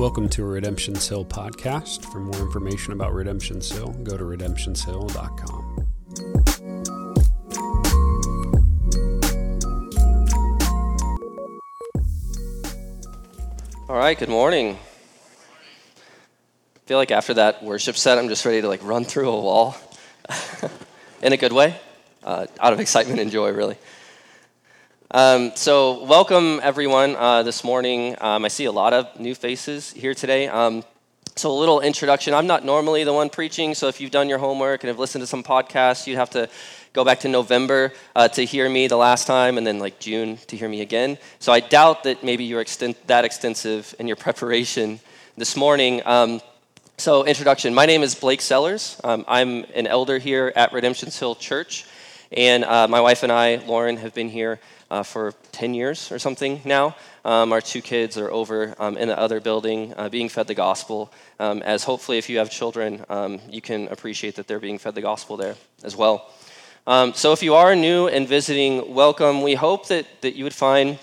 Welcome to a Redemption's Hill podcast. For more information about Redemption's Hill, go to redemptionshill.com. All right, good morning. I feel like after that worship set, I'm just ready to like run through a wall in a good way, uh, out of excitement and joy, really. Um, so, welcome everyone uh, this morning. Um, I see a lot of new faces here today. Um, so, a little introduction. I'm not normally the one preaching, so if you've done your homework and have listened to some podcasts, you'd have to go back to November uh, to hear me the last time, and then like June to hear me again. So, I doubt that maybe you're that extensive in your preparation this morning. Um, so, introduction. My name is Blake Sellers. Um, I'm an elder here at Redemption's Hill Church, and uh, my wife and I, Lauren, have been here uh, for 10 years or something now. Um, our two kids are over um, in the other building uh, being fed the gospel. Um, as hopefully, if you have children, um, you can appreciate that they're being fed the gospel there as well. Um, so, if you are new and visiting, welcome. We hope that, that you would find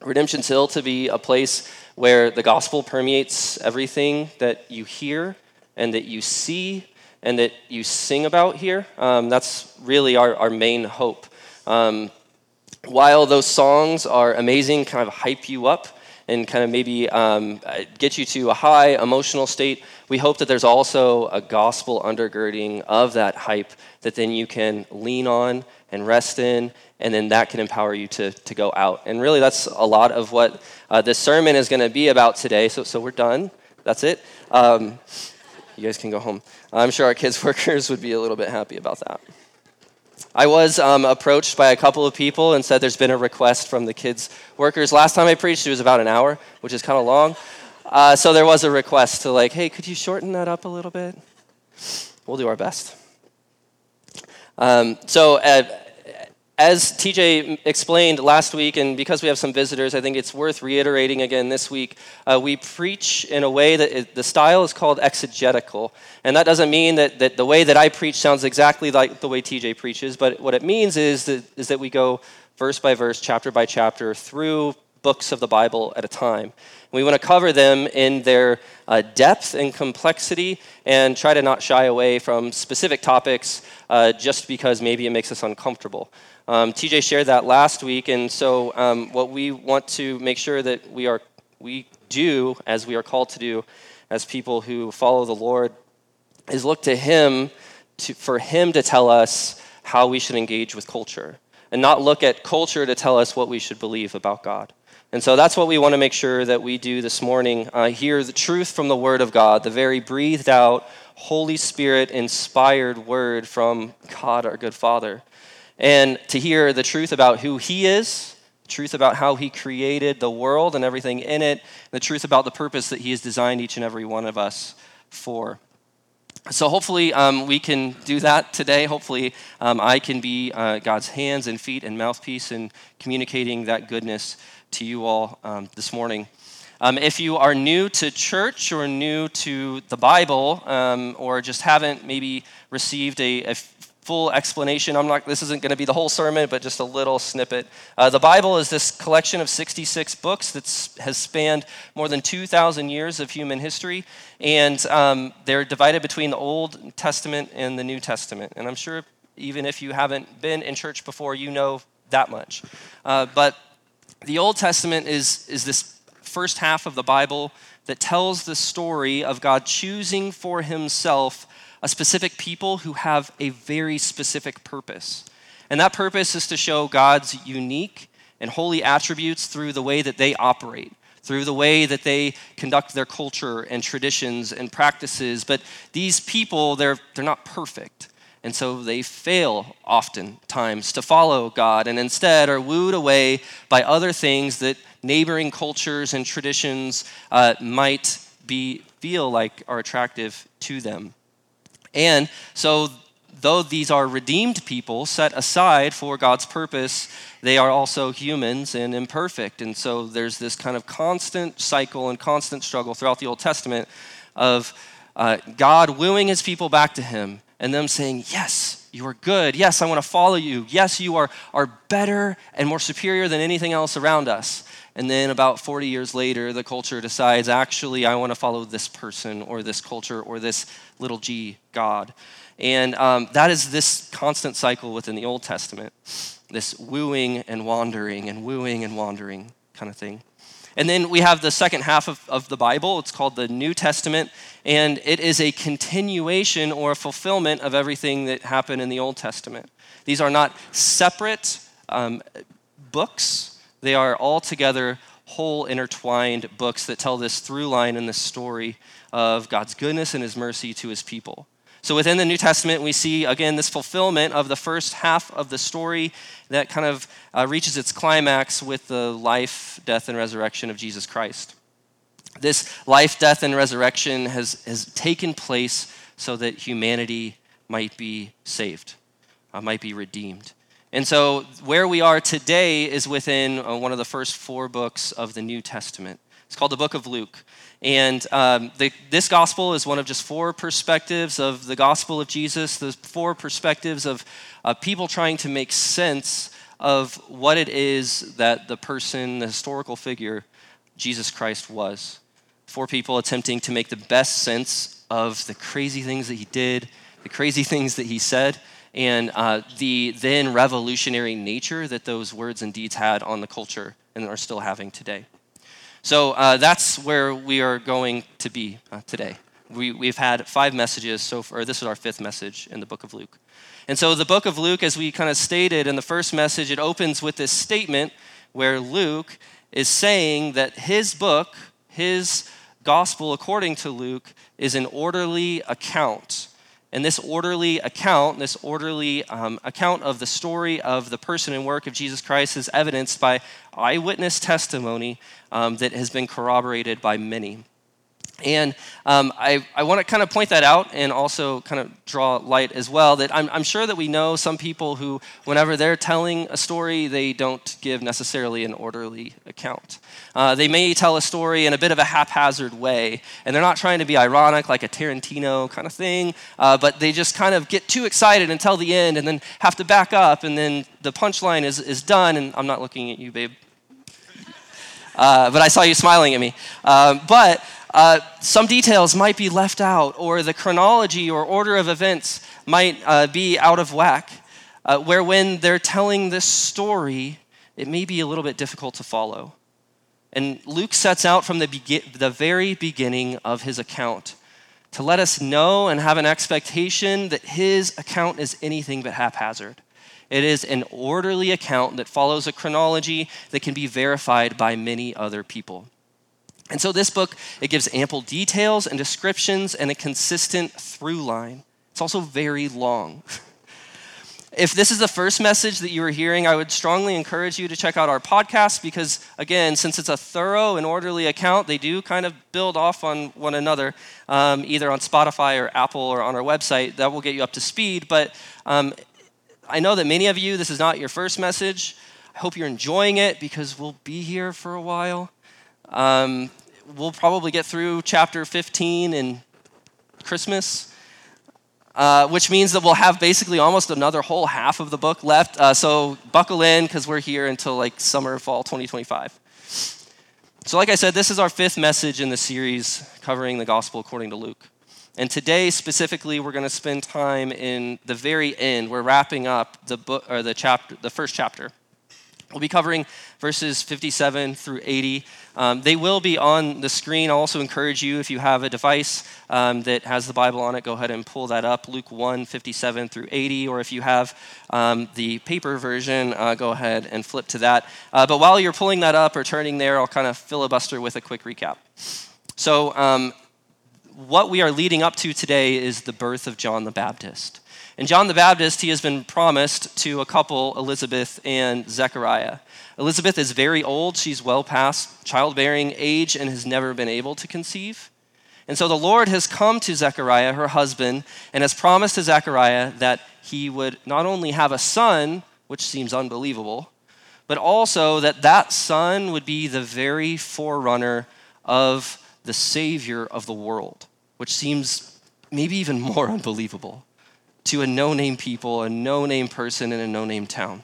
Redemption's Hill to be a place where the gospel permeates everything that you hear and that you see and that you sing about here. Um, that's really our, our main hope. Um, while those songs are amazing, kind of hype you up and kind of maybe um, get you to a high emotional state, we hope that there's also a gospel undergirding of that hype that then you can lean on and rest in, and then that can empower you to, to go out. And really, that's a lot of what uh, this sermon is going to be about today. So, so we're done. That's it. Um, you guys can go home. I'm sure our kids' workers would be a little bit happy about that. I was um, approached by a couple of people and said there's been a request from the kids' workers. Last time I preached, it was about an hour, which is kind of long. Uh, so there was a request to, like, hey, could you shorten that up a little bit? We'll do our best. Um, so, uh, as TJ explained last week, and because we have some visitors, I think it's worth reiterating again this week. Uh, we preach in a way that it, the style is called exegetical. And that doesn't mean that, that the way that I preach sounds exactly like the way TJ preaches, but what it means is that, is that we go verse by verse, chapter by chapter, through books of the Bible at a time. We want to cover them in their uh, depth and complexity and try to not shy away from specific topics uh, just because maybe it makes us uncomfortable. Um, TJ shared that last week, and so um, what we want to make sure that we are we do as we are called to do as people who follow the Lord is look to Him to, for Him to tell us how we should engage with culture, and not look at culture to tell us what we should believe about God. And so that's what we want to make sure that we do this morning. Uh, hear the truth from the Word of God, the very breathed out, Holy Spirit inspired word from God, our good Father and to hear the truth about who He is, truth about how He created the world and everything in it, the truth about the purpose that He has designed each and every one of us for. So, hopefully, um, we can do that today. Hopefully, um, I can be uh, God's hands and feet and mouthpiece in communicating that goodness to you all um, this morning. Um, if you are new to church or new to the Bible, um, or just haven't maybe received a, a full explanation. I'm not, this isn't going to be the whole sermon, but just a little snippet. Uh, the Bible is this collection of 66 books that has spanned more than 2,000 years of human history, and um, they're divided between the Old Testament and the New Testament. And I'm sure even if you haven't been in church before, you know that much. Uh, but the Old Testament is, is this first half of the Bible that tells the story of God choosing for himself a specific people who have a very specific purpose. And that purpose is to show God's unique and holy attributes through the way that they operate, through the way that they conduct their culture and traditions and practices. But these people, they're, they're not perfect. And so they fail oftentimes to follow God and instead are wooed away by other things that neighboring cultures and traditions uh, might be, feel like are attractive to them. And so, though these are redeemed people set aside for God's purpose, they are also humans and imperfect. And so, there's this kind of constant cycle and constant struggle throughout the Old Testament of uh, God wooing his people back to him and them saying, Yes, you are good. Yes, I want to follow you. Yes, you are, are better and more superior than anything else around us. And then about 40 years later, the culture decides, actually, I want to follow this person or this culture or this little g God. And um, that is this constant cycle within the Old Testament this wooing and wandering and wooing and wandering kind of thing. And then we have the second half of, of the Bible. It's called the New Testament, and it is a continuation or a fulfillment of everything that happened in the Old Testament. These are not separate um, books, they are all together whole intertwined books that tell this through line in this story of God's goodness and his mercy to his people. So within the New Testament, we see again this fulfillment of the first half of the story that kind of uh, reaches its climax with the life, death, and resurrection of Jesus Christ. This life, death, and resurrection has, has taken place so that humanity might be saved, uh, might be redeemed. And so, where we are today is within uh, one of the first four books of the New Testament. It's called the book of Luke. And um, the, this gospel is one of just four perspectives of the gospel of Jesus, the four perspectives of uh, people trying to make sense of what it is that the person, the historical figure, Jesus Christ was. Four people attempting to make the best sense of the crazy things that he did, the crazy things that he said, and uh, the then revolutionary nature that those words and deeds had on the culture and are still having today. So uh, that's where we are going to be uh, today. We, we've had five messages so far. This is our fifth message in the book of Luke. And so the book of Luke, as we kind of stated in the first message, it opens with this statement where Luke is saying that his book, his gospel according to Luke, is an orderly account and this orderly account, this orderly um, account of the story of the person and work of Jesus Christ is evidenced by eyewitness testimony um, that has been corroborated by many. And um, I, I want to kind of point that out and also kind of draw light as well that I'm, I'm, sure that we know some people who, whenever they're telling a story, they don't give necessarily an orderly account. Uh, they may tell a story in a bit of a haphazard way, and they're not trying to be ironic like a Tarantino kind of thing, uh, but they just kind of get too excited until the end and then have to back up, and then the punchline is, is done. And I'm not looking at you, babe. Uh, but I saw you smiling at me. Uh, but uh, some details might be left out, or the chronology or order of events might uh, be out of whack, uh, where when they're telling this story, it may be a little bit difficult to follow. And Luke sets out from the, be- the very beginning of his account to let us know and have an expectation that his account is anything but haphazard. It is an orderly account that follows a chronology that can be verified by many other people. And so this book, it gives ample details and descriptions and a consistent through line. It's also very long. if this is the first message that you are hearing, I would strongly encourage you to check out our podcast because, again, since it's a thorough and orderly account, they do kind of build off on one another, um, either on Spotify or Apple or on our website. That will get you up to speed. But um, I know that many of you, this is not your first message. I hope you're enjoying it because we'll be here for a while. Um, we'll probably get through chapter 15 in Christmas. Uh, which means that we'll have basically almost another whole half of the book left. Uh, so buckle in because we're here until like summer, fall 2025. So, like I said, this is our fifth message in the series covering the gospel according to Luke. And today, specifically, we're going to spend time in the very end. We're wrapping up the book or the chapter, the first chapter. We'll be covering verses 57 through 80. Um, they will be on the screen. I'll also encourage you, if you have a device um, that has the Bible on it, go ahead and pull that up Luke 1, 57 through 80. Or if you have um, the paper version, uh, go ahead and flip to that. Uh, but while you're pulling that up or turning there, I'll kind of filibuster with a quick recap. So, um, what we are leading up to today is the birth of John the Baptist. And John the Baptist, he has been promised to a couple, Elizabeth and Zechariah. Elizabeth is very old. She's well past childbearing age and has never been able to conceive. And so the Lord has come to Zechariah, her husband, and has promised to Zechariah that he would not only have a son, which seems unbelievable, but also that that son would be the very forerunner of the Savior of the world, which seems maybe even more unbelievable. To a no name people, a no name person in a no name town.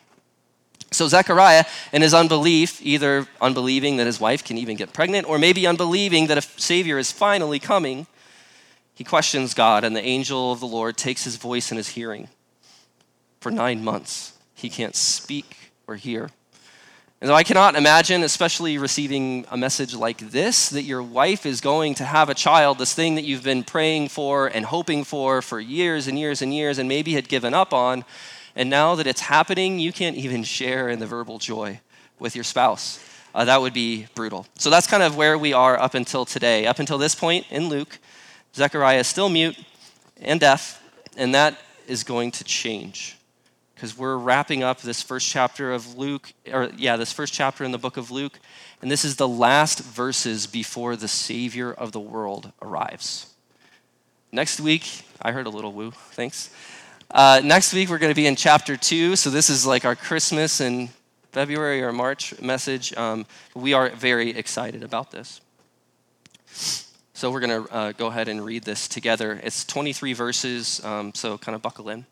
So Zechariah, in his unbelief, either unbelieving that his wife can even get pregnant, or maybe unbelieving that a Savior is finally coming, he questions God, and the angel of the Lord takes his voice in his hearing. For nine months, he can't speak or hear. And so I cannot imagine, especially receiving a message like this, that your wife is going to have a child, this thing that you've been praying for and hoping for for years and years and years, and maybe had given up on. And now that it's happening, you can't even share in the verbal joy with your spouse. Uh, that would be brutal. So that's kind of where we are up until today. Up until this point in Luke, Zechariah is still mute and deaf, and that is going to change because we're wrapping up this first chapter of Luke, or yeah, this first chapter in the book of Luke, and this is the last verses before the Savior of the world arrives. Next week, I heard a little woo, thanks. Uh, next week, we're going to be in chapter two, so this is like our Christmas and February or March message. Um, we are very excited about this. So we're going to uh, go ahead and read this together. It's 23 verses, um, so kind of buckle in.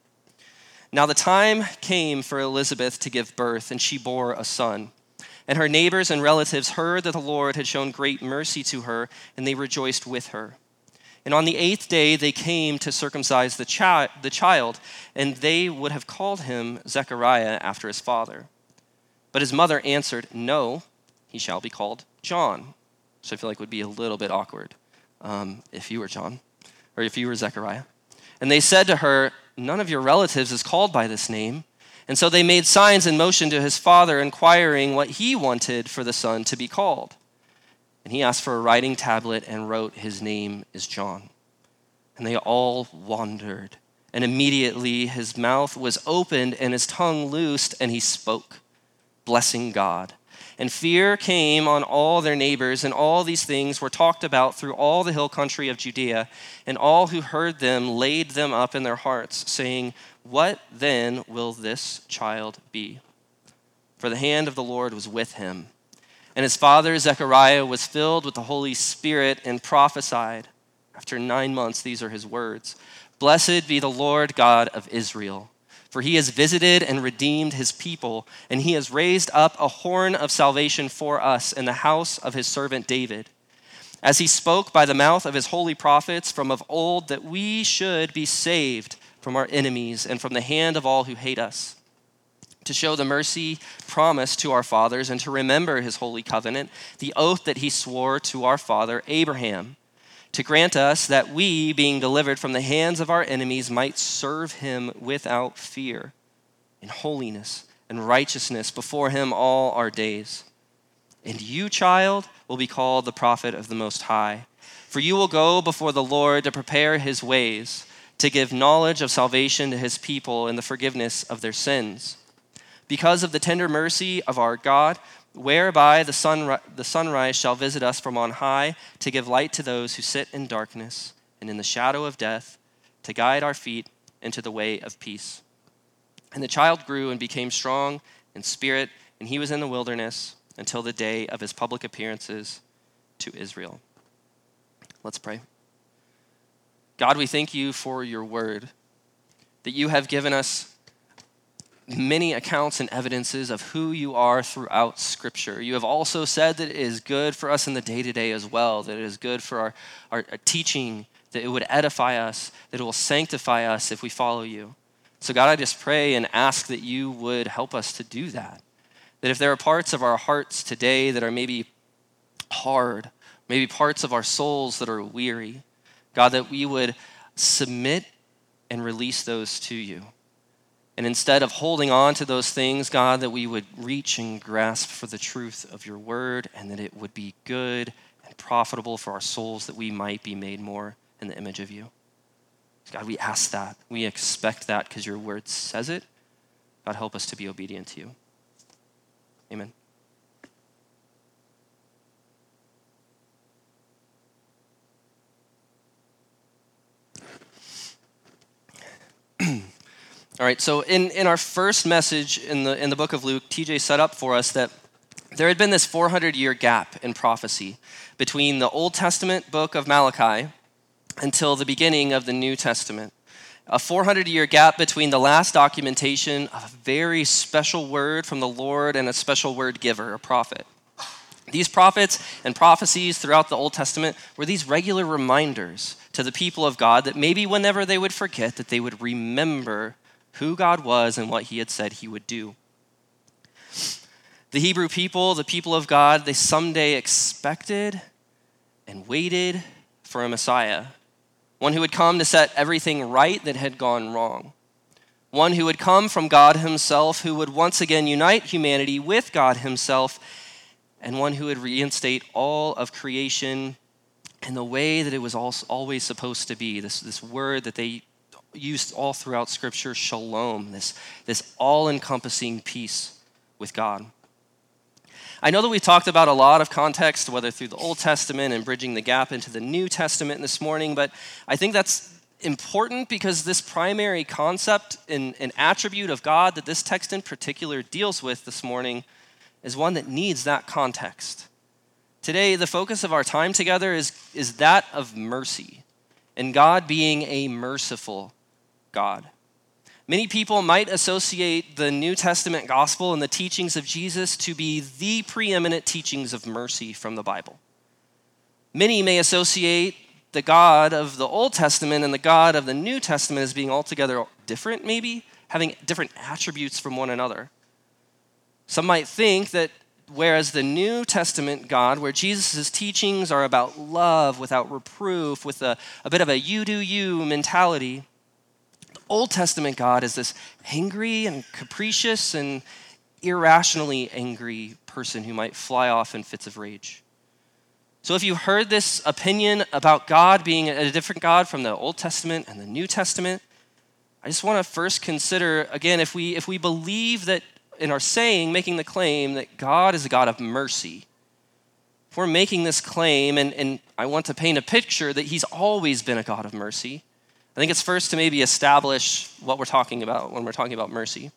Now the time came for Elizabeth to give birth, and she bore a son. And her neighbors and relatives heard that the Lord had shown great mercy to her, and they rejoiced with her. And on the eighth day they came to circumcise the, chi- the child, and they would have called him Zechariah after his father. But his mother answered, No, he shall be called John. So I feel like it would be a little bit awkward um, if you were John, or if you were Zechariah. And they said to her, None of your relatives is called by this name. And so they made signs and motion to his father, inquiring what he wanted for the son to be called. And he asked for a writing tablet and wrote, His name is John. And they all wondered. And immediately his mouth was opened and his tongue loosed, and he spoke, blessing God. And fear came on all their neighbors, and all these things were talked about through all the hill country of Judea. And all who heard them laid them up in their hearts, saying, What then will this child be? For the hand of the Lord was with him. And his father Zechariah was filled with the Holy Spirit and prophesied. After nine months, these are his words Blessed be the Lord God of Israel for he has visited and redeemed his people, and he has raised up a horn of salvation for us in the house of his servant David. As he spoke by the mouth of his holy prophets from of old, that we should be saved from our enemies and from the hand of all who hate us, to show the mercy promised to our fathers, and to remember his holy covenant, the oath that he swore to our father Abraham to grant us that we, being delivered from the hands of our enemies, might serve him without fear, in holiness and righteousness before him all our days. And you, child, will be called the prophet of the Most High, for you will go before the Lord to prepare his ways, to give knowledge of salvation to his people and the forgiveness of their sins. Because of the tender mercy of our God, whereby the, sunri- the sunrise shall visit us from on high to give light to those who sit in darkness and in the shadow of death, to guide our feet into the way of peace. And the child grew and became strong in spirit, and he was in the wilderness until the day of his public appearances to Israel. Let's pray. God, we thank you for your word, that you have given us many accounts and evidences of who you are throughout Scripture. You have also said that it is good for us in the day to day as well, that it is good for our, our, teaching, that it would edify us, that it will sanctify us if we follow you. So, God, I just pray and ask that you would help us to do that. That if there are parts of our hearts today that are maybe hard, maybe parts of our souls that are weary, God, that we would submit and release those to you. And instead of holding on to those things, God, that we would reach and grasp for the truth of your word and that it would be good and profitable for our souls that we might be made more in the image of you. God, we ask that. We expect that because your word says it. God, help us to be obedient to you. Amen. All right, so in, in our first message in the, in the book of Luke, TJ set up for us that there had been this 400 year gap in prophecy between the Old Testament book of Malachi until the beginning of the New Testament. a 400 year gap between the last documentation of a very special word from the Lord and a special word giver, a prophet. These prophets and prophecies throughout the Old Testament were these regular reminders to the people of God that maybe whenever they would forget, that they would remember who God was and what he had said he would do. The Hebrew people, the people of God, they someday expected and waited for a Messiah, one who would come to set everything right that had gone wrong, one who would come from God Himself, who would once again unite humanity with God Himself, and one who would reinstate all of creation in the way that it was always supposed to be. This, this word that they used all throughout Scripture, shalom, this, this all encompassing peace with God. I know that we talked about a lot of context, whether through the Old Testament and bridging the gap into the New Testament this morning, but I think that's important because this primary concept and, and attribute of God that this text in particular deals with this morning is one that needs that context. Today, the focus of our time together is, is that of mercy, and God being a merciful God. Many people might associate the New Testament gospel and the teachings of Jesus to be the preeminent teachings of mercy from the Bible. Many may associate the God of the Old Testament and the God of the New Testament as being altogether different, maybe, having different attributes from one another. Some might think that whereas the New Testament God, where Jesus' teachings are about love without reproof, with a, a bit of a you do you mentality, Old Testament God is this angry and capricious and irrationally angry person who might fly off in fits of rage. So, if you heard this opinion about God being a different God from the Old Testament and the New Testament, I just want to first consider again if we, if we believe that in our saying, making the claim that God is a God of mercy, if we're making this claim, and, and I want to paint a picture that He's always been a God of mercy, I think it's first to maybe establish what we're talking about when we're talking about mercy.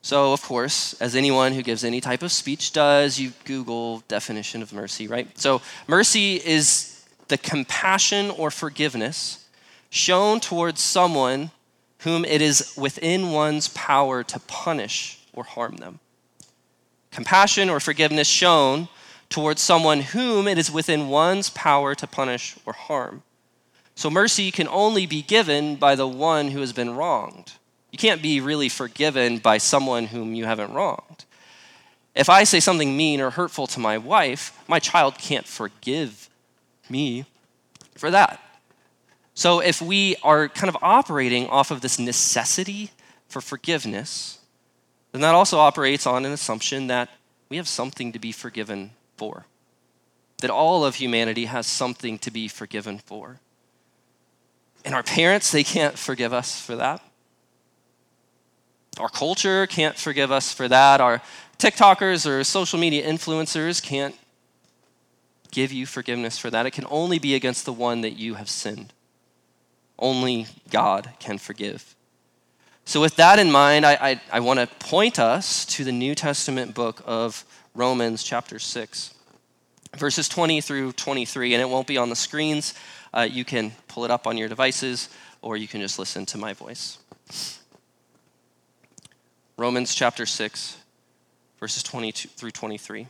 So, of course, as anyone who gives any type of speech does, you Google definition of mercy, right? So, mercy is the compassion or forgiveness shown towards someone whom it is within one's power to punish or harm them. Compassion or forgiveness shown towards someone whom it is within one's power to punish or harm. So mercy can only be given by the one who has been wronged. You can't be really forgiven by someone whom you haven't wronged. If I say something mean or hurtful to my wife, my child can't forgive me for that. So if we are kind of operating off of this necessity for forgiveness, then that also operates on an assumption that we have something to be forgiven for. That all of humanity has something to be forgiven for. And our parents, they can't forgive us for that. Our culture can't forgive us for that. Our TikTokers or social media influencers can't give you forgiveness for that. It can only be against the one that you have sinned. Only God can forgive. So, with that in mind, I, I, I want to point us to the New Testament book of Romans, chapter 6, verses 20 through 23, and it won't be on the screens uh, you can pull it up on your devices or you can just listen to my voice. Romans chapter 6, verses 22 through 23.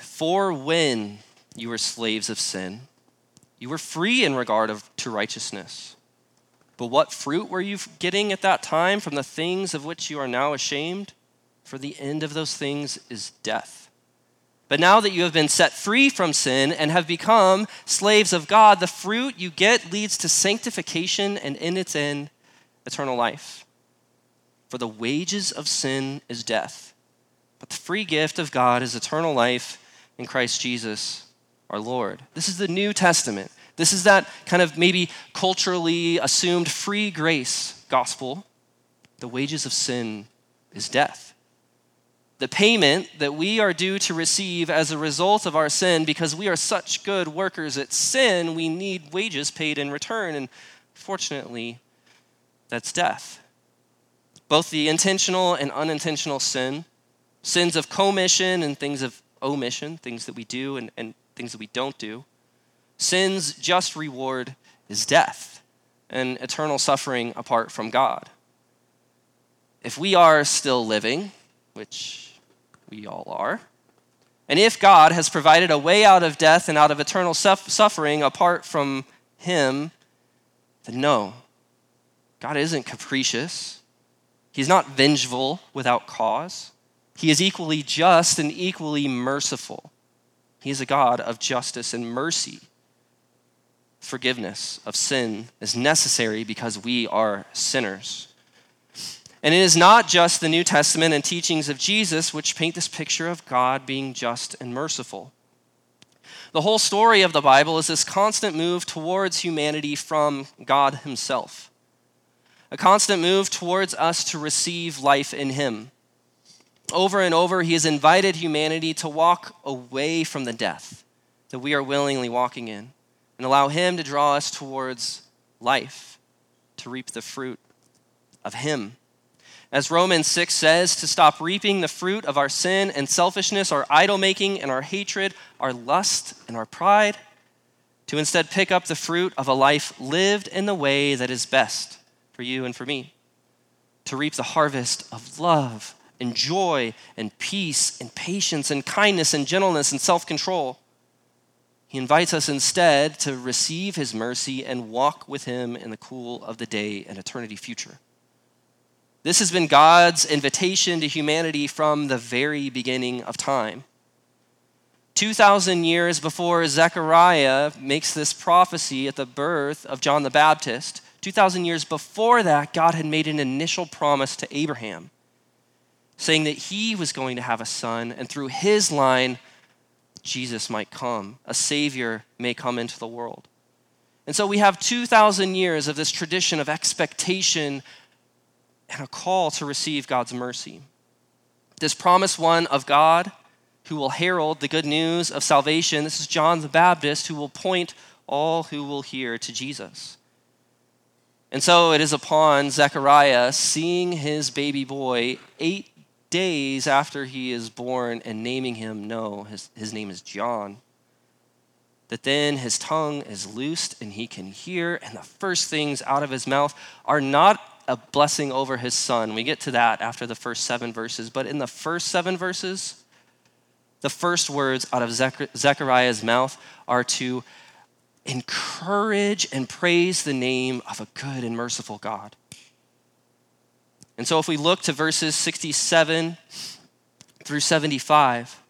For when you were slaves of sin, you were free in regard of, to righteousness. But what fruit were you getting at that time from the things of which you are now ashamed? For the end of those things is death. But now that you have been set free from sin and have become slaves of God, the fruit you get leads to sanctification and in its end, eternal life. For the wages of sin is death, but the free gift of God is eternal life in Christ Jesus our Lord. This is the New Testament. This is that kind of maybe culturally assumed free grace gospel. The wages of sin is death the payment that we are due to receive as a result of our sin because we are such good workers at sin, we need wages paid in return. And fortunately, that's death. Both the intentional and unintentional sin, sins of commission and things of omission, things that we do and, and things that we don't do. Sin's just reward is death. and eternal suffering apart from God. If we are still living, which we all are, and if God has provided a way out of death and out of eternal suffering apart from Him, then no, God isn't capricious. He's not vengeful without cause. He is equally just and equally merciful. He is a God of justice and mercy. Forgiveness of sin is necessary because we are sinners. And it is not just the New Testament and teachings of Jesus which paint this picture of God being just and merciful. The whole story of the Bible is this constant move towards humanity from God Himself, a constant move towards us to receive life in Him. Over and over, He has invited humanity to walk away from the death that we are willingly walking in and allow Him to draw us towards life, to reap the fruit of Him. As Romans 6 says, to stop reaping the fruit of our sin and selfishness, our idol making and our hatred, our lust and our pride, to instead pick up the fruit of a life lived in the way that is best for you and for me, to reap the harvest of love and joy and peace and patience and kindness and gentleness and self control. He invites us instead to receive his mercy and walk with him in the cool of the day and eternity future. This has been God's invitation to humanity from the very beginning of time. 2,000 years before Zechariah makes this prophecy at the birth of John the Baptist, 2,000 years before that, God had made an initial promise to Abraham, saying that he was going to have a son, and through his line, Jesus might come. A Savior may come into the world. And so we have 2,000 years of this tradition of expectation and a call to receive God's mercy. This promised one of God who will herald the good news of salvation, this is John the Baptist who will point all who will hear to Jesus. And so it is upon Zechariah seeing his baby boy eight days after he is born and naming him, no, his, his name is John, that then his tongue is loosed and he can hear, and the first things out of his mouth are not a blessing over his son. We get to that after the first seven verses. But in the first seven verses, the first words out of Zechariah's mouth are to encourage and praise the name of a good and merciful God. And so if we look to verses 67 through 75,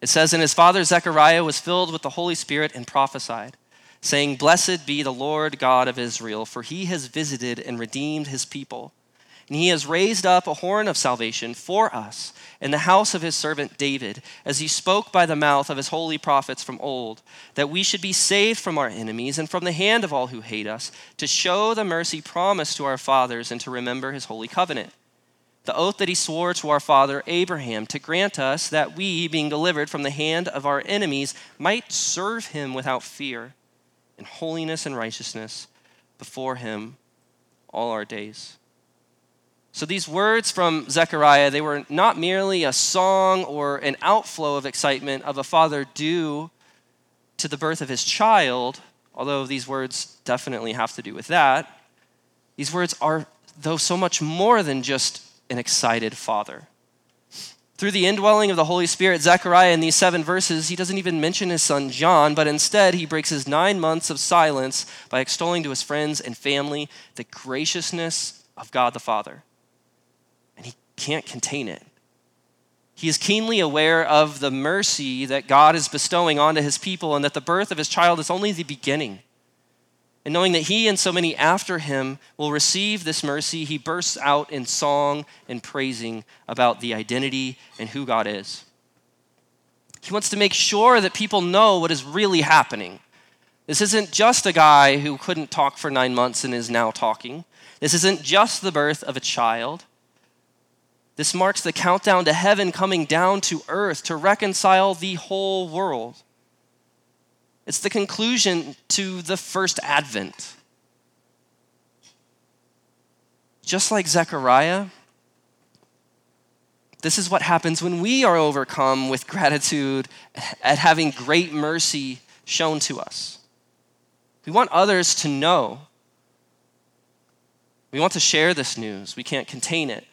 it says, And his father Zechariah was filled with the Holy Spirit and prophesied saying, Blessed be the Lord God of Israel, for he has visited and redeemed his people. And he has raised up a horn of salvation for us in the house of his servant David, as he spoke by the mouth of his holy prophets from old, that we should be saved from our enemies and from the hand of all who hate us, to show the mercy promised to our fathers and to remember his holy covenant. The oath that he swore to our father Abraham to grant us that we, being delivered from the hand of our enemies, might serve him without fear in holiness and righteousness before him all our days. So these words from Zechariah, they were not merely a song or an outflow of excitement of a father due to the birth of his child, although these words definitely have to do with that. These words are, though, so much more than just an excited father. Through the indwelling of the Holy Spirit, Zechariah in these seven verses, he doesn't even mention his son John, but instead he breaks his nine months of silence by extolling to his friends and family the graciousness of God the Father. And he can't contain it. He is keenly aware of the mercy that God is bestowing onto his people and that the birth of his child is only the beginning. And knowing that he and so many after him will receive this mercy, he bursts out in song and praising about the identity and who God is. He wants to make sure that people know what is really happening. This isn't just a guy who couldn't talk for nine months and is now talking. This isn't just the birth of a child. This marks the countdown to heaven coming down to earth to reconcile the whole world. It's the conclusion to the first advent. Just like Zechariah, this is what happens when we are overcome with gratitude at having great mercy shown to us. We want others to know We want to share this news. We can't contain it.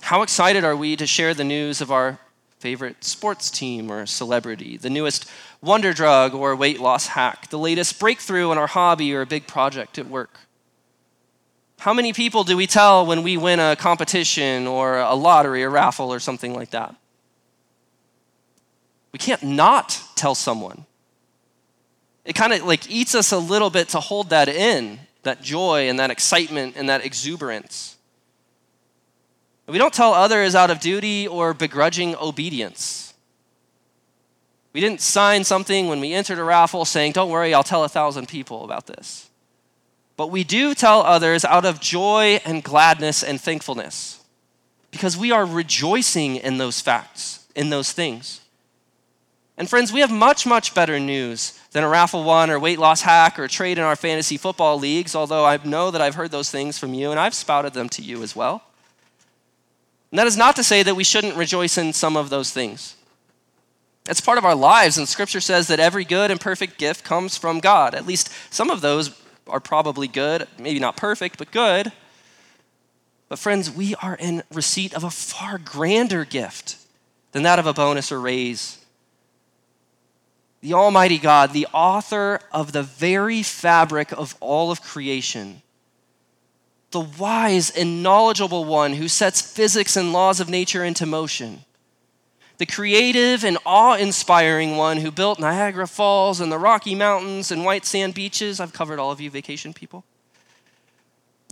How excited are we to share the news of our favorite sports team or celebrity, the newest wonder drug or weight loss hack, the latest breakthrough in our hobby or a big project at work? How many people do we tell when we win a competition or a lottery, a raffle, or something like that? We can't not tell someone. It kind of like eats us a little bit to hold that in, that joy and that excitement and that exuberance. We don't tell others out of duty or begrudging obedience. We didn't sign something when we entered a raffle saying, Don't worry, I'll tell a thousand people about this. But we do tell others out of joy and gladness and thankfulness because we are rejoicing in those facts, in those things. And friends, we have much, much better news than a raffle one or weight loss hack or trade in our fantasy football leagues, although I know that I've heard those things from you and I've spouted them to you as well. And that is not to say that we shouldn't rejoice in some of those things. It's part of our lives, and Scripture says that every good and perfect gift comes from God. At least some of those are probably good, maybe not perfect, but good. But, friends, we are in receipt of a far grander gift than that of a bonus or raise the Almighty God, the author of the very fabric of all of creation, the wise and knowledgeable one who sets physics and laws of nature into motion, the creative and awe inspiring one who built Niagara Falls and the Rocky Mountains and white sand beaches. I've covered all of you vacation people.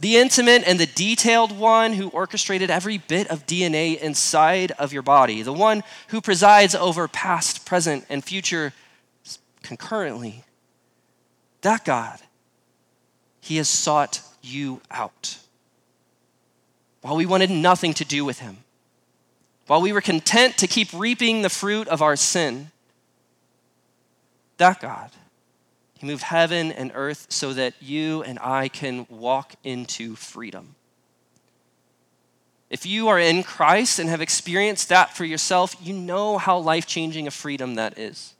The intimate and the detailed one who orchestrated every bit of DNA inside of your body, the one who presides over past, present, and future concurrently. That God, He has sought you out. While we wanted nothing to do with Him, while we were content to keep reaping the fruit of our sin, that God, He moved heaven and earth so that you and I can walk into freedom. If you are in Christ and have experienced that for yourself, you know how life changing a freedom that is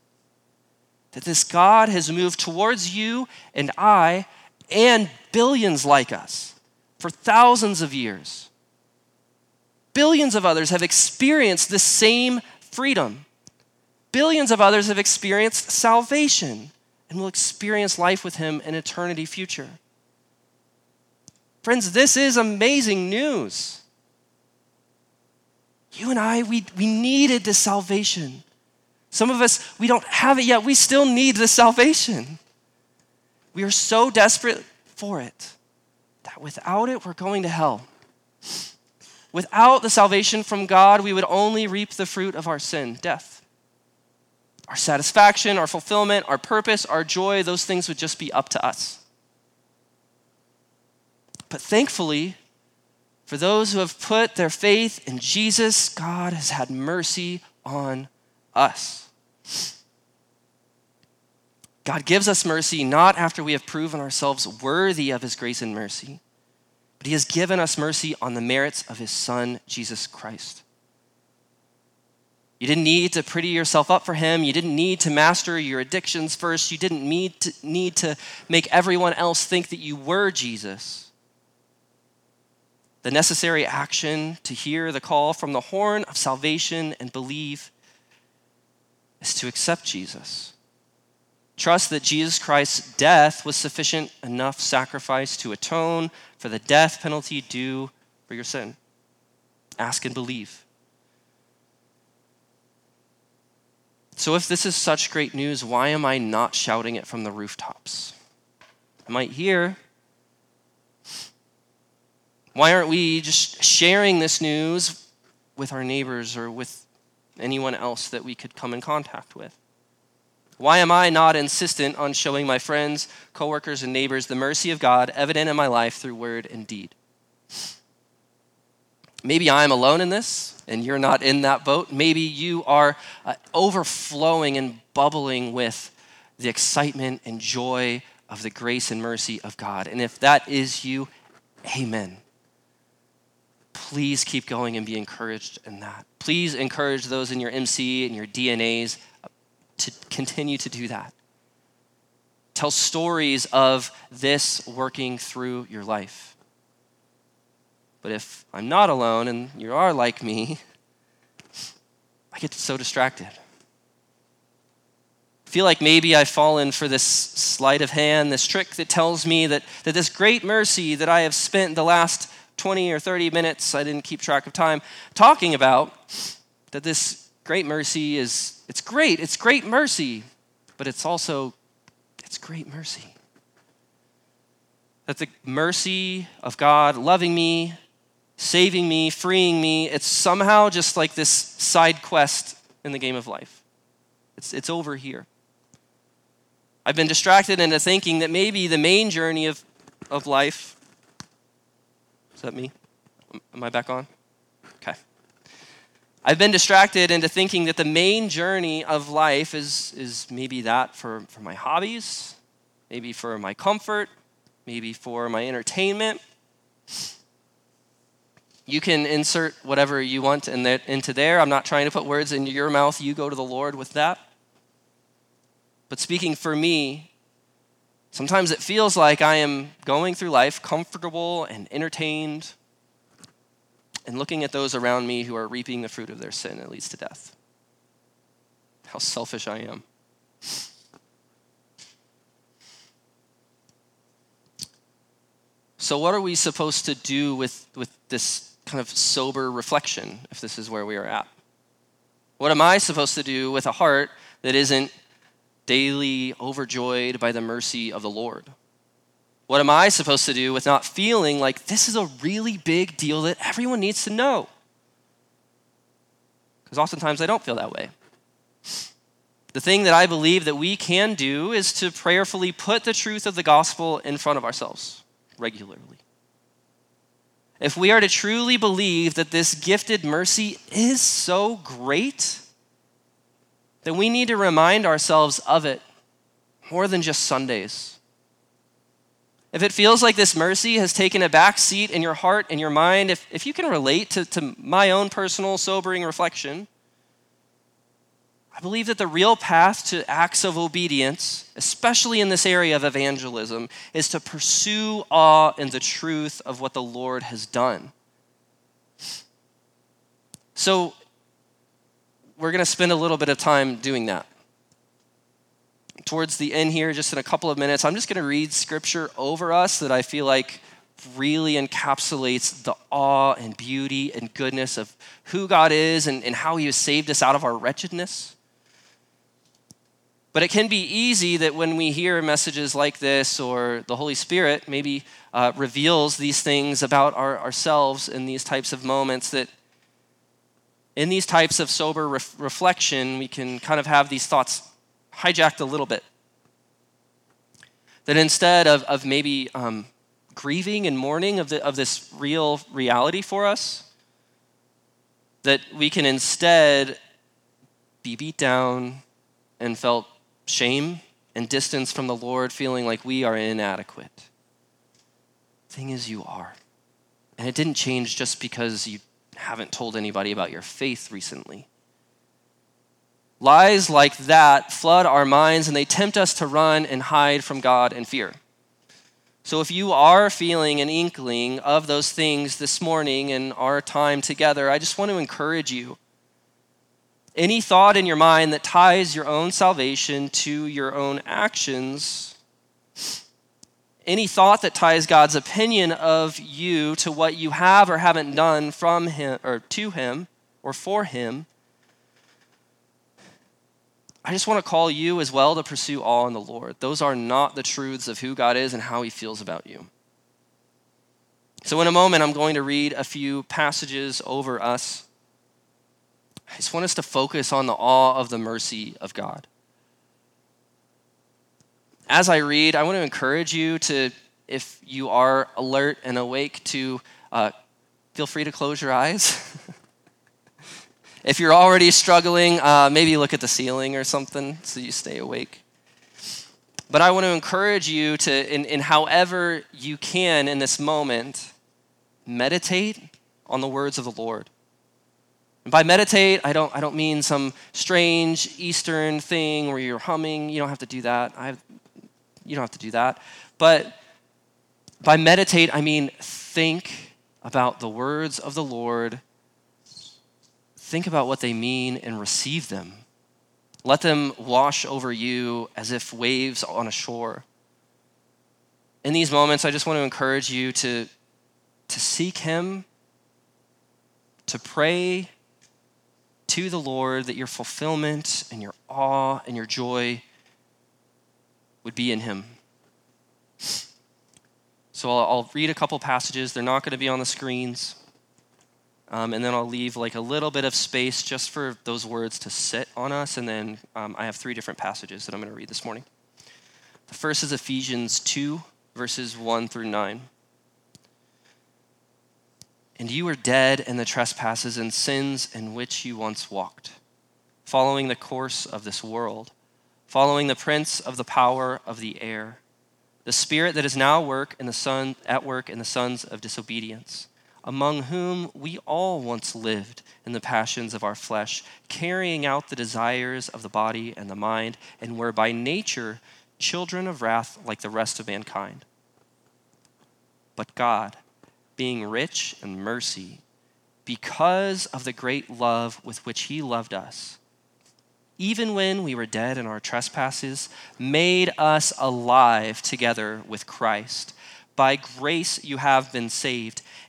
that this God has moved towards you and I and billions like us for thousands of years. Billions of others have experienced the same freedom. Billions of others have experienced salvation and will experience life with Him in eternity future. Friends, this is amazing news. You and I, we, we needed this salvation. Some of us, we don't have it yet. We still need the salvation. We are so desperate for it that without it, we're going to hell. Without the salvation from God, we would only reap the fruit of our sin, death. Our satisfaction, our fulfillment, our purpose, our joy, those things would just be up to us. But thankfully, for those who have put their faith in Jesus, God has had mercy on us. God gives us mercy not after we have proven ourselves worthy of his grace and mercy, but he has given us mercy on the merits of his son, Jesus Christ. You didn't need to pretty yourself up for him. You didn't need to master your addictions first. You didn't need to, need to make everyone else think that you were Jesus. The necessary action to hear the call from the horn of salvation and believe is to accept Jesus. Trust that Jesus Christ's death was sufficient enough sacrifice to atone for the death penalty due for your sin. Ask and believe. So, if this is such great news, why am I not shouting it from the rooftops? I might hear. Why aren't we just sharing this news with our neighbors or with anyone else that we could come in contact with? Why am I not insistent on showing my friends, coworkers, and neighbors the mercy of God evident in my life through word and deed? Maybe I'm alone in this and you're not in that boat. Maybe you are uh, overflowing and bubbling with the excitement and joy of the grace and mercy of God. And if that is you, amen please keep going and be encouraged in that. Please encourage those in your MC and your DNAs to continue to do that. tell stories of this working through your life. But if I'm not alone and you are like me, I get so distracted. I feel like maybe I've fallen for this sleight of hand, this trick that tells me that, that this great mercy that I have spent the last 20 or 30 minutes, I didn't keep track of time, talking about, that this great mercy is, it's great, it's great mercy, but it's also, it's great mercy. That the mercy of God loving me, saving me, freeing me, it's somehow just like this side quest in the game of life. It's, it's over here. I've been distracted into thinking that maybe the main journey of, of life. Is that me? Am I back on? Okay. I've been distracted into thinking that the main journey of life is, is maybe that for, for my hobbies, maybe for my comfort, maybe for my entertainment. You can insert whatever you want in into there. I'm not trying to put words into your mouth. You go to the Lord with that. But speaking for me, sometimes it feels like I am going through life comfortable and entertained and looking at those around me who are reaping the fruit of their sin that leads to death. How selfish I am. So, what are we supposed to do with, with this kind of sober reflection if this is where we are at? What am I supposed to do with a heart that isn't daily overjoyed by the mercy of the Lord? What am I supposed to do with not feeling like this is a really big deal that everyone needs to know? Because oftentimes I don't feel that way. The thing that I believe that we can do is to prayerfully put the truth of the gospel in front of ourselves regularly. If we are to truly believe that this gifted mercy is so great, then we need to remind ourselves of it more than just Sundays. If it feels like this mercy has taken a back seat in your heart and your mind, if, if you can relate to, to my own personal sobering reflection, I believe that the real path to acts of obedience, especially in this area of evangelism, is to pursue awe in the truth of what the Lord has done. So, we're going to spend a little bit of time doing that. Towards the end here, just in a couple of minutes, I'm just going to read scripture over us that I feel like really encapsulates the awe and beauty and goodness of who God is and, and how He has saved us out of our wretchedness. But it can be easy that when we hear messages like this, or the Holy Spirit maybe uh, reveals these things about our, ourselves in these types of moments, that in these types of sober ref- reflection, we can kind of have these thoughts hijacked a little bit. That instead of, of maybe um, grieving and mourning of, the, of this real reality for us, that we can instead be beat down and felt shame and distance from the Lord, feeling like we are inadequate. Thing is, you are. And it didn't change just because you haven't told anybody about your faith recently. Lies like that flood our minds and they tempt us to run and hide from God and fear. So, if you are feeling an inkling of those things this morning in our time together, I just want to encourage you. Any thought in your mind that ties your own salvation to your own actions any thought that ties God's opinion of you to what you have or haven't done from him or to him or for him I just want to call you as well to pursue awe in the Lord. Those are not the truths of who God is and how he feels about you. So, in a moment, I'm going to read a few passages over us. I just want us to focus on the awe of the mercy of God as I read, I want to encourage you to, if you are alert and awake, to uh, feel free to close your eyes. if you're already struggling, uh, maybe look at the ceiling or something so you stay awake. But I want to encourage you to, in, in however you can in this moment, meditate on the words of the Lord. And by meditate, I don't, I don't mean some strange Eastern thing where you're humming. You don't have to do that. I have You don't have to do that. But by meditate, I mean think about the words of the Lord, think about what they mean, and receive them. Let them wash over you as if waves on a shore. In these moments, I just want to encourage you to, to seek Him, to pray to the Lord that your fulfillment and your awe and your joy would be in Him. So I'll, I'll read a couple passages. They're not going to be on the screens. Um, and then I'll leave like a little bit of space just for those words to sit on us. And then um, I have three different passages that I'm going to read this morning. The first is Ephesians 2, verses 1 through 9. And you were dead in the trespasses and sins in which you once walked, following the course of this world, following the prince of the power of the air the spirit that is now work in the son, at work in the sons of disobedience, among whom we all once lived in the passions of our flesh, carrying out the desires of the body and the mind, and were by nature children of wrath like the rest of mankind. But God, being rich in mercy, because of the great love with which He loved us, even when we were dead in our trespasses, made us alive together with Christ. By grace you have been saved,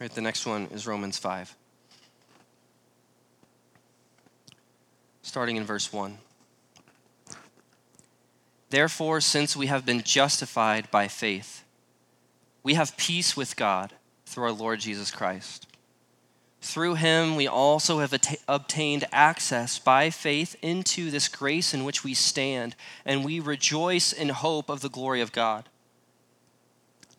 Right, the next one is Romans 5. Starting in verse 1. Therefore, since we have been justified by faith, we have peace with God through our Lord Jesus Christ. Through him, we also have at- obtained access by faith into this grace in which we stand, and we rejoice in hope of the glory of God.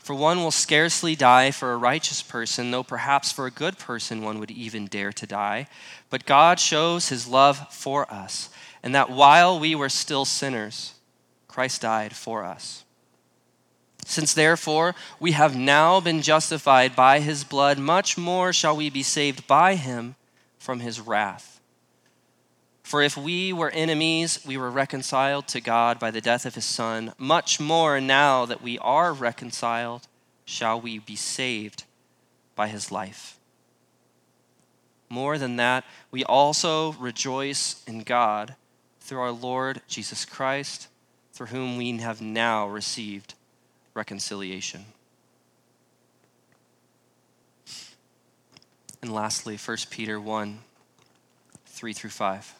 For one will scarcely die for a righteous person, though perhaps for a good person one would even dare to die. But God shows his love for us, and that while we were still sinners, Christ died for us. Since therefore we have now been justified by his blood, much more shall we be saved by him from his wrath. For if we were enemies, we were reconciled to God by the death of his Son. Much more now that we are reconciled, shall we be saved by his life. More than that, we also rejoice in God through our Lord Jesus Christ, through whom we have now received reconciliation. And lastly, 1 Peter 1 3 through 5.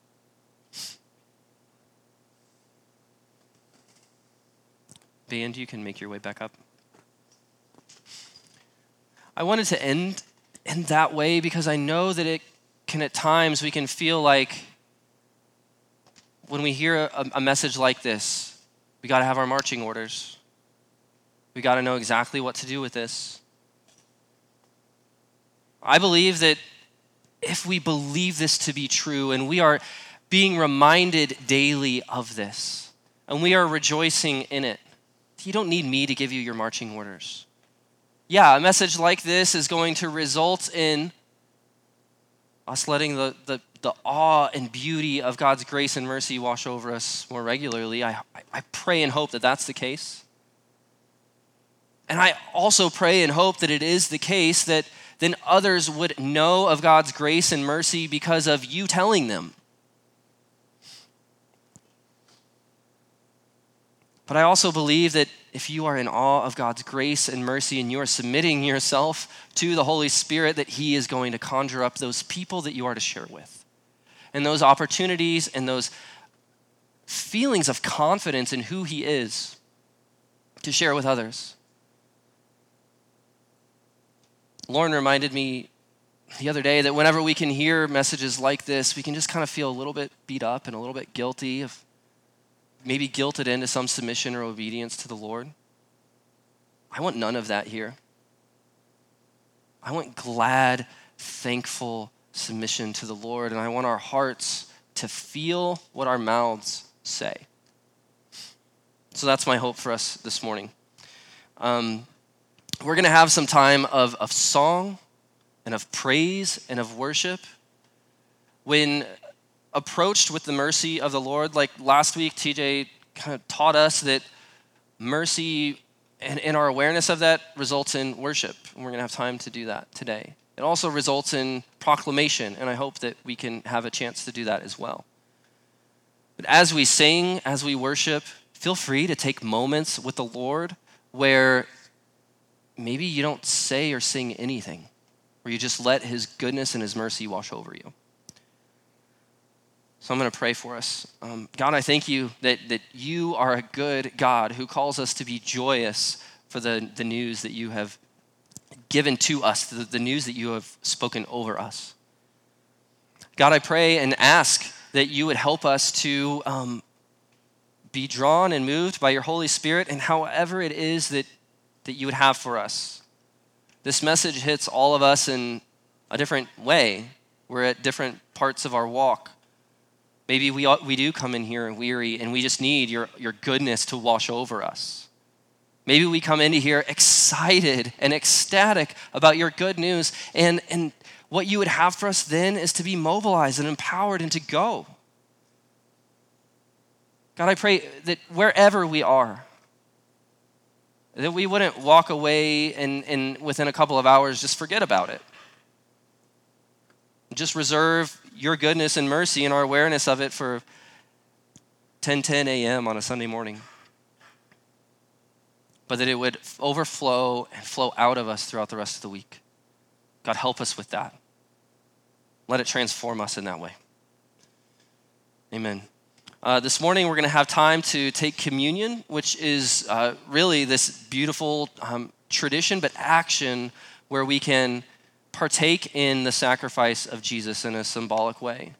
Band, you can make your way back up. I wanted to end in that way because I know that it can at times we can feel like when we hear a, a message like this, we got to have our marching orders. We got to know exactly what to do with this. I believe that if we believe this to be true and we are being reminded daily of this, and we are rejoicing in it. You don't need me to give you your marching orders. Yeah, a message like this is going to result in us letting the, the, the awe and beauty of God's grace and mercy wash over us more regularly. I, I pray and hope that that's the case. And I also pray and hope that it is the case that then others would know of God's grace and mercy because of you telling them. But I also believe that if you are in awe of God's grace and mercy and you are submitting yourself to the Holy Spirit, that He is going to conjure up those people that you are to share with. And those opportunities and those feelings of confidence in who He is to share with others. Lauren reminded me the other day that whenever we can hear messages like this, we can just kind of feel a little bit beat up and a little bit guilty of maybe guilted into some submission or obedience to the Lord. I want none of that here. I want glad, thankful submission to the Lord, and I want our hearts to feel what our mouths say. So that's my hope for us this morning. Um, we're going to have some time of, of song and of praise and of worship. When approached with the mercy of the Lord, like last week, TJ kind of taught us that mercy and, and our awareness of that results in worship. And we're going to have time to do that today. It also results in proclamation, and I hope that we can have a chance to do that as well. But as we sing, as we worship, feel free to take moments with the Lord where maybe you don't say or sing anything, or you just let His goodness and His mercy wash over you. So I'm going to pray for us. Um, God, I thank you that, that you are a good God who calls us to be joyous for the, the news that you have given to us, the, the news that you have spoken over us. God, I pray and ask that you would help us to um, be drawn and moved by your Holy Spirit, and however it is that that you would have for us. This message hits all of us in a different way. We're at different parts of our walk. Maybe we, we do come in here weary and we just need your, your goodness to wash over us. Maybe we come into here excited and ecstatic about your good news, and, and what you would have for us then is to be mobilized and empowered and to go. God, I pray that wherever we are, that we wouldn't walk away and, and within a couple of hours just forget about it. Just reserve your goodness and mercy and our awareness of it for 10 10 a.m. on a Sunday morning. But that it would overflow and flow out of us throughout the rest of the week. God, help us with that. Let it transform us in that way. Amen. Uh, this morning, we're going to have time to take communion, which is uh, really this beautiful um, tradition, but action where we can partake in the sacrifice of Jesus in a symbolic way.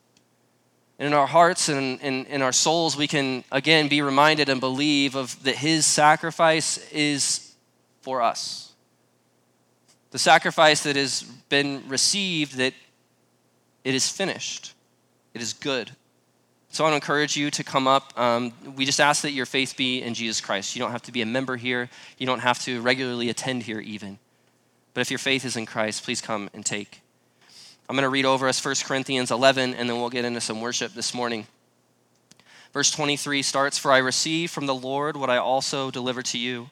And in our hearts and in, in our souls, we can again be reminded and believe of that His sacrifice is for us. The sacrifice that has been received, that it is finished, it is good. So I want to encourage you to come up. Um, we just ask that your faith be in Jesus Christ. You don't have to be a member here, you don't have to regularly attend here, even. But if your faith is in Christ, please come and take. I'm going to read over us 1 Corinthians 11, and then we'll get into some worship this morning. Verse 23 starts For I received from the Lord what I also delivered to you.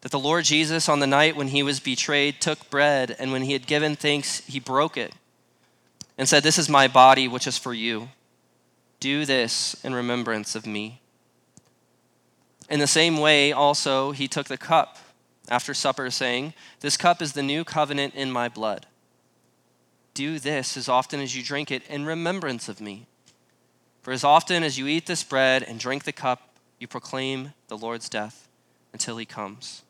That the Lord Jesus, on the night when he was betrayed, took bread, and when he had given thanks, he broke it, and said, This is my body, which is for you. Do this in remembrance of me. In the same way, also, he took the cup after supper, saying, This cup is the new covenant in my blood. Do this as often as you drink it in remembrance of me. For as often as you eat this bread and drink the cup, you proclaim the Lord's death until he comes.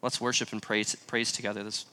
Let's worship and praise, praise together this